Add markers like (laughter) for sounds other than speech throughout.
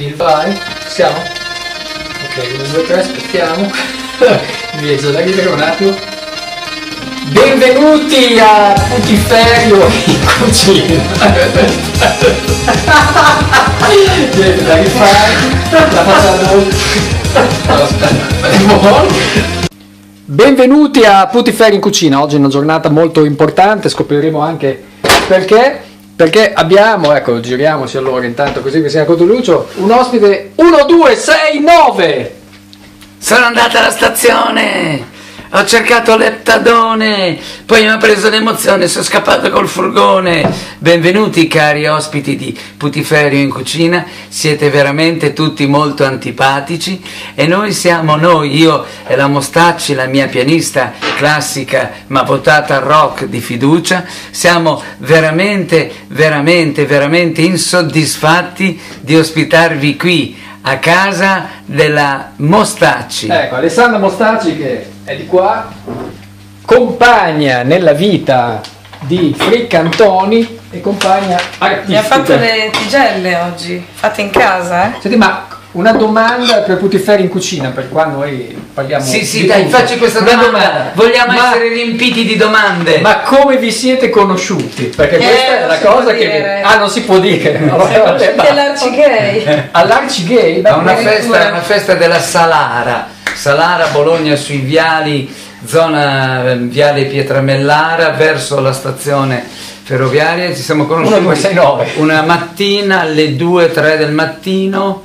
Il vai? Siamo? Ok, 1, 2, 3, aspettiamo. (laughs) Invece da ridere un attimo. Benvenuti a Putiferio in cucina. (laughs) Niente da rifare. La facciamo. Aspetta, Benvenuti a Putiferio in cucina. Oggi è una giornata molto importante, scopriremo anche perché. Perché abbiamo, ecco, giriamoci allora intanto così che sia con Lucio, un ospite 1, 2, 6, 9! Sono andata alla stazione, ho cercato l'eptadone, poi mi ha preso l'emozione, sono scappato col furgone. Benvenuti cari ospiti di Putiferio in cucina, siete veramente tutti molto antipatici e noi siamo noi, io e la Mostacci, la mia pianista classica ma votata rock di fiducia, siamo veramente, veramente, veramente insoddisfatti di ospitarvi qui a casa della Mostacci. Ecco, Alessandra Mostacci che è di qua, compagna nella vita di Frick Antoni e compagna artistica. Mi ha fatto le tigelle oggi, fatte in casa, eh? Senti, ma una domanda per Putiferri in cucina, per qua noi parliamo Sì, sì, di dai, tutto. facci questa Una domanda. Vogliamo Ma- essere riempiti di domande. Ma come vi siete conosciuti? Perché Eh, questa è la cosa che... dire. Ah, non si può dire. (laughs) All'Arcigay? beh, a una addirittura- festa, una festa della Salara, Salara Bologna sui viali, zona eh, viale Pietramellara verso la stazione ferroviaria. Ci siamo conosciuti 1, 2, 6, 9. una mattina alle 2-3 del mattino.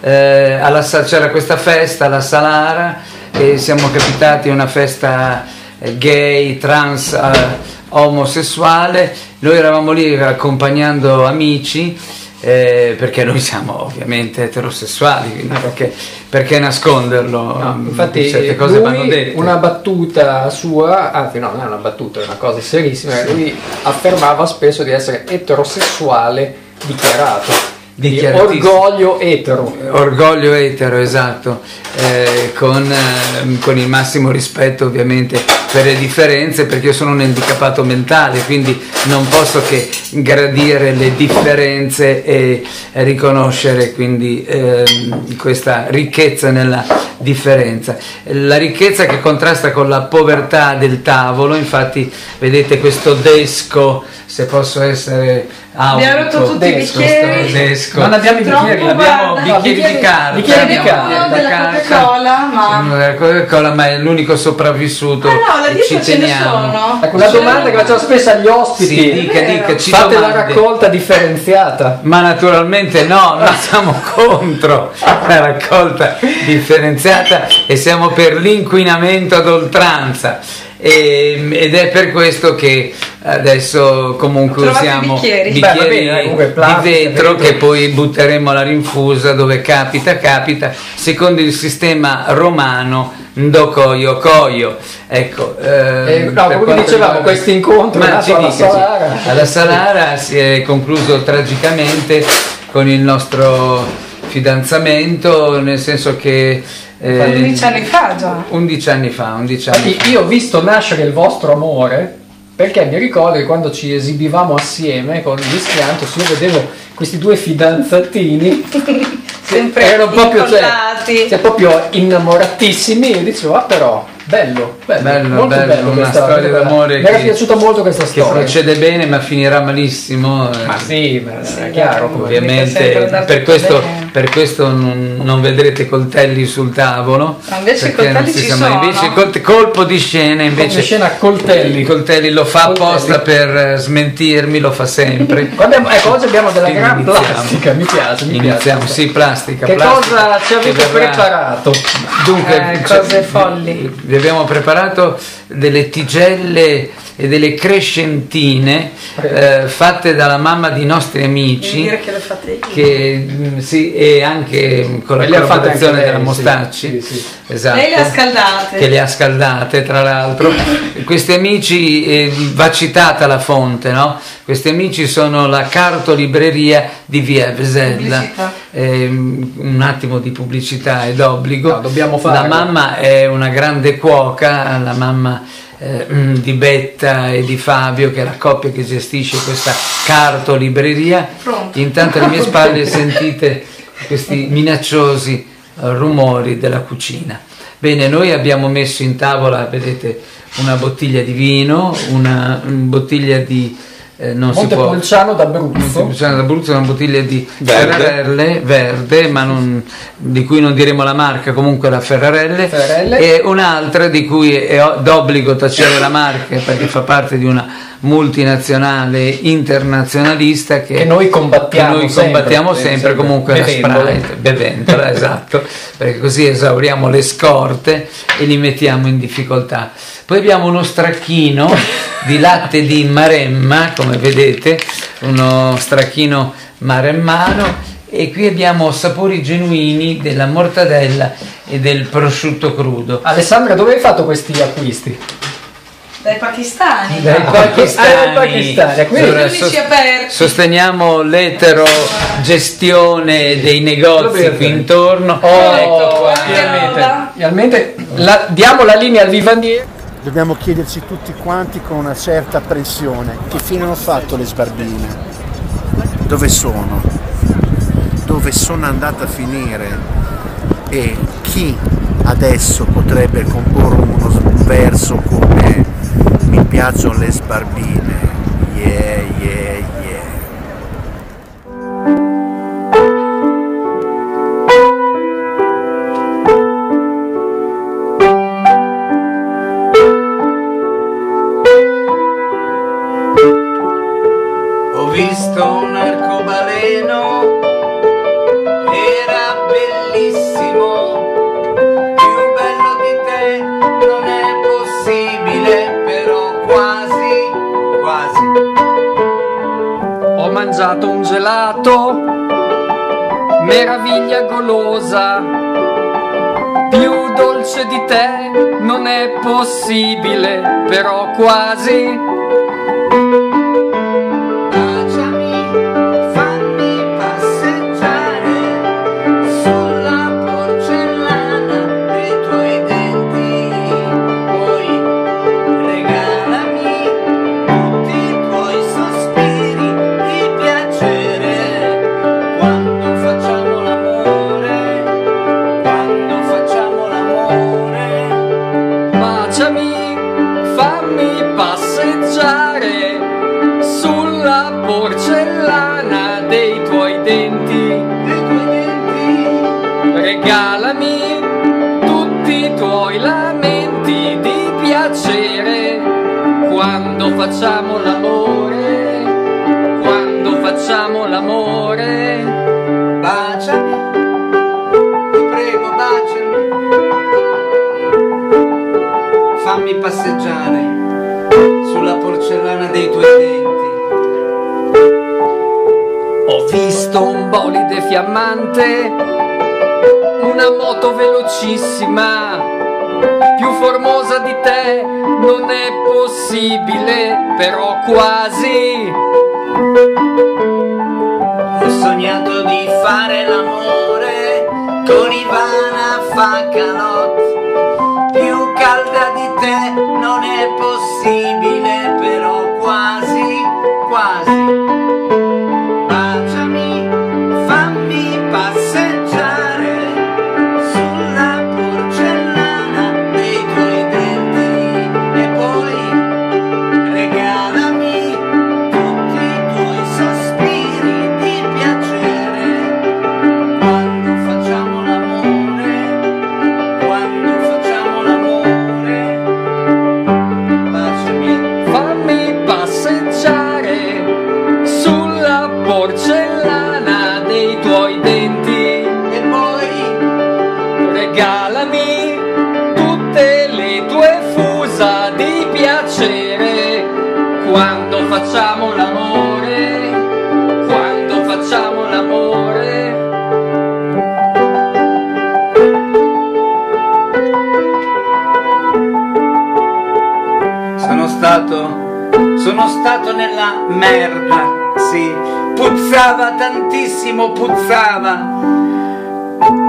eh, Sa- c'era questa festa alla Salara e siamo capitati a una festa eh, gay, trans, eh, omosessuale. Noi eravamo lì accompagnando amici eh, perché noi siamo ovviamente eterosessuali, perché, perché nasconderlo? No, Mm, infatti certe cose lui, vanno dette. una battuta sua, anzi no, non è una battuta, è una cosa serissima, lui affermava spesso di essere eterosessuale dichiarato, di orgoglio etero. Orgoglio etero, esatto, eh, con, eh, con il massimo rispetto ovviamente per le differenze, perché io sono un handicappato mentale, quindi non posso che gradire le differenze e riconoscere quindi ehm, questa ricchezza nella differenza. La ricchezza che contrasta con la povertà del tavolo, infatti vedete questo desco, se posso essere aulico, Abbiamo rotto tutti i desco, bicchieri. sto desco. Non abbiamo i Troppo bicchieri, abbiamo guarda. bicchieri, bicchieri- di carta, bicchieri di abbiamo carta. bicchieri Della Coca-Cola, ma- (laughs) Coca-Cola, ma è l'unico sopravvissuto. Ah no, e dietro ci ce ne teniamo. sono. Ecco, una domanda che facciamo spesso agli ospiti, Sì, dica, dica, ci fate la domande. raccolta differenziata. Ma naturalmente no, noi siamo contro la raccolta differenziata e siamo per l'inquinamento ad oltranza. E- ed è per questo che adesso comunque usiamo bicchieri. Beh, va bene, comunque di plastica, vetro vetro. che poi butteremo alla rinfusa dove capita, capita, secondo il sistema romano Ndokoyo Koyo. Ecco, ehm, Eh, no, come dicevamo, questo incontro ci alla. Salara. Alla Salara si è concluso tragicamente con il nostro fidanzamento, nel senso che... eh, 11 anni fa già. 11 anni fa, 11 anni Infatti, io ho visto nascere il vostro amore perché mi ricordo che quando ci esibivamo assieme con gli schiantos io vedevo questi due fidanzatini (laughs) Sempre erano proprio, cioè, cioè, proprio innamoratissimi. E dicevo ah però bello bello, Bello, molto bello, bello una questa- storia d'amore mi era che- piaciuta molto questa che storia procede bene ma finirà malissimo. eh. ma sì, ma Sì, è chiaro Ovviamente per questo, per questo non, non vedrete coltelli sul tavolo. Ma invece i coltelli si ci sono. Invece col- colpo di scena invece come scena a coltelli I coltelli lo fa Coltelli. apposta per eh, smentirmi, lo fa sempre. (laughs) Abbiamo- ecco oggi abbiamo della Quindi gran iniziamo. plastica mi piace mi Iniziamo, piace sì, plastica. che plastica, cosa ci che avete preparato Dunque, Eh, cose folli. Abbiamo preparato delle tigelle e delle crescentine eh, fatte dalla mamma di nostri amici. dire che le fate io. Che mm, sì, e anche con la collaborazione della Mostacci. sì, sì, sì. Esatto. Lei le ha scaldate. che le ha scaldate tra l'altro. Questi amici, eh, va citata la fonte, no? Questi amici sono la cartolibreria di Via Vesella. Ehm, un attimo di pubblicità è d'obbligo. No, dobbiamo. La mamma è una grande cuoca, la mamma eh, di Betta e di Fabio, che è la coppia che gestisce questa cartolibreria. Pronto. Intanto alle mie (laughs) spalle sentite questi minacciosi eh, rumori della cucina. Bene, noi abbiamo messo in tavola, vedete, una bottiglia di vino, una, una bottiglia di eh, non Montepulciano d'Abruzzo. Montepulciano d'Abruzzo è una bottiglia di verde. Ferrarelle verde, ma non, di cui non diremo la marca, comunque la Ferrarelle, Ferrarelle. e un'altra di cui è d'obbligo tacere la marca perché fa parte di una multinazionale internazionalista che, che noi combattiamo che noi sempre, combattiamo sempre, sempre comunque bevendola. la Sprite, bevendola, esatto, perché così esauriamo le scorte e li mettiamo in difficoltà. Poi abbiamo uno stracchino di latte di maremma, come vedete, uno stracchino maremmano e qui abbiamo sapori genuini della mortadella e del prosciutto crudo. Alessandra, dove hai fatto questi acquisti? Dai pakistani. Dai pakistani. Ah, pakistani. Allora, sost- sosteniamo l'eterogestione dei negozi qui intorno. Oh, ecco qua. Realmente, realmente la, diamo la linea al vivandiere dobbiamo chiederci tutti quanti con una certa apprensione che fine hanno fatto le sbarbine, dove sono, dove sono andate a finire e chi adesso potrebbe comporre uno verso come piacciono le sbarbine, yeah yeah yeah. Meraviglia golosa, più dolce di te non è possibile, però quasi. Facciamo l'amore, quando facciamo l'amore, baciami, ti prego baciami, fammi passeggiare sulla porcellana dei tuoi denti. Ho visto un bolide fiammante, una moto velocissima più formosa di te non è possibile, però quasi. Ho sognato di fare l'amore con Ivana Facalot. Facciamo l'amore, quando facciamo l'amore. Sono stato, sono stato nella merda, sì, puzzava tantissimo, puzzava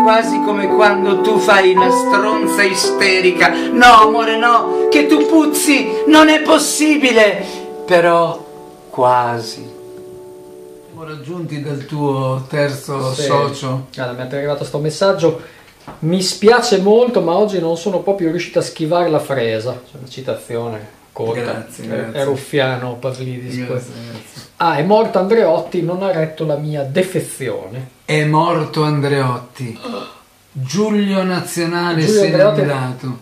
quasi come quando tu fai la stronza isterica. No, amore, no, che tu puzzi, non è possibile però quasi. Siamo raggiunti dal tuo terzo Sì. socio. Guarda, mi è arrivato sto messaggio. Mi spiace molto, ma oggi non sono proprio riuscito a schivare la fresa. C'è una citazione corta. Grazie, grazie. È Ruffiano Pavlidis. Grazie, questo. grazie. Ah, è morto Andreotti, non ha retto la mia defezione. È morto Andreotti. Giulio Nazionale Giulio se n'è Andreotti- andato.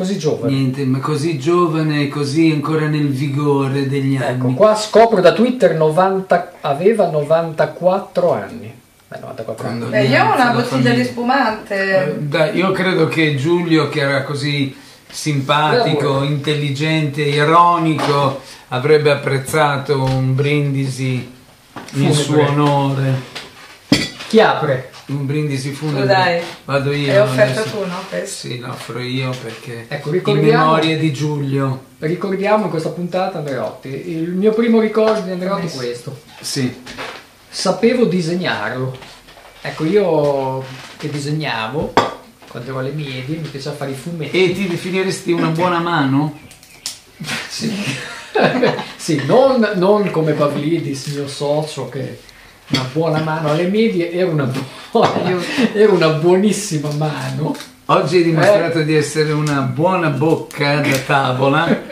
Così giovane. Niente, ma così giovane, così ancora nel vigore degli Ecco, anni. qua scopro da Twitter 90 aveva 94 anni. Beh, 94 anni. Beh, io ho una bottiglia di Eh, spumante. dai, io credo che Giulio, che era così simpatico, intelligente, ironico, avrebbe apprezzato un brindisi in Funebre. suo onore. Chi apre? Un brindisi funebre. Vado io. Hai offerto adesso. tu, no? Questo. Sì, lo offro io perché Ecco, in ricordiamo- memoria di Giulio. Ricordiamo in questa puntata Andreotti. Il mio primo ricordo di Andreotti è questo. Sì. Sapevo disegnarlo. Ecco, io che disegnavo quando ero alle medie, mi piaceva fare i fumetti. E ti definiresti una buona (laughs) mano? Sì, (laughs) Sì, non, non come Pavlidis, mio socio, che una buona mano alle medie, era una, buona, era una buonissima mano. Oggi hai dimostrato Eh. di essere una buona bocca da tavola (laughs)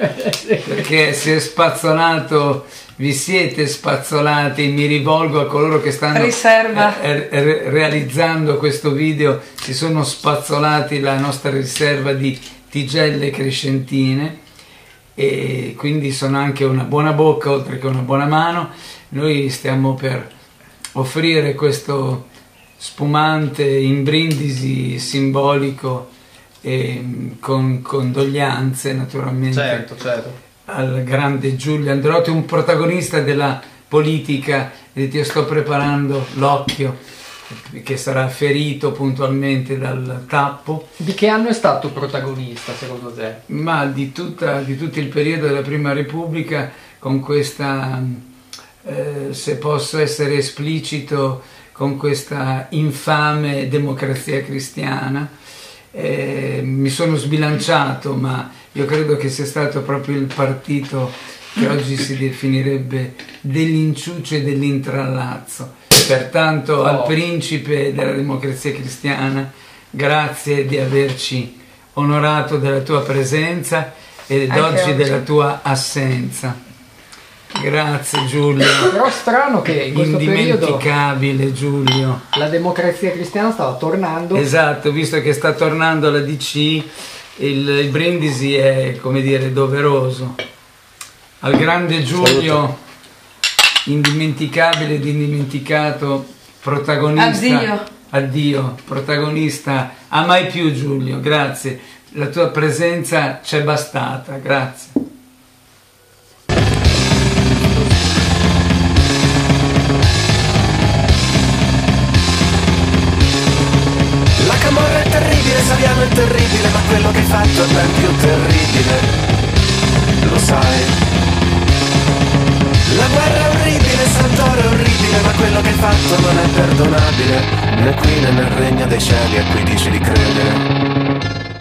perché si è spazzolato, vi siete spazzolati, mi rivolgo a coloro che stanno Riserva. eh, eh, re- realizzando questo video, si sono spazzolati la nostra riserva di tigelle crescentine e quindi sono anche una buona bocca oltre che una buona mano. Noi stiamo per offrire questo spumante in brindisi simbolico e mm, con condoglianze naturalmente certo. al grande Giulio Andreotti, un protagonista della politica e ti sto preparando l'occhio che sarà ferito puntualmente dal tappo Di che anno è stato protagonista, secondo te? ma di, tutta- di tutto il periodo della Prima Repubblica con questa, eh, se posso essere esplicito, con questa infame democrazia cristiana. Eh, mi sono sbilanciato, ma io credo che sia stato proprio il partito che oggi si definirebbe dell'inciucio e dell'intrallazzo. Pertanto al Oh. principe della democrazia cristiana, grazie di averci onorato della tua presenza ed oggi oggi. della tua assenza. Grazie Giulio, Però strano che in questo periodo indimenticabile Giulio. la democrazia cristiana stava tornando. Esatto, visto che sta tornando la DC, il, il brindisi è come dire doveroso. Al grande Giulio, indimenticabile ed indimenticato, protagonista. Addio. Addio, protagonista. A mai più Giulio, grazie. La tua presenza c'è bastata, grazie.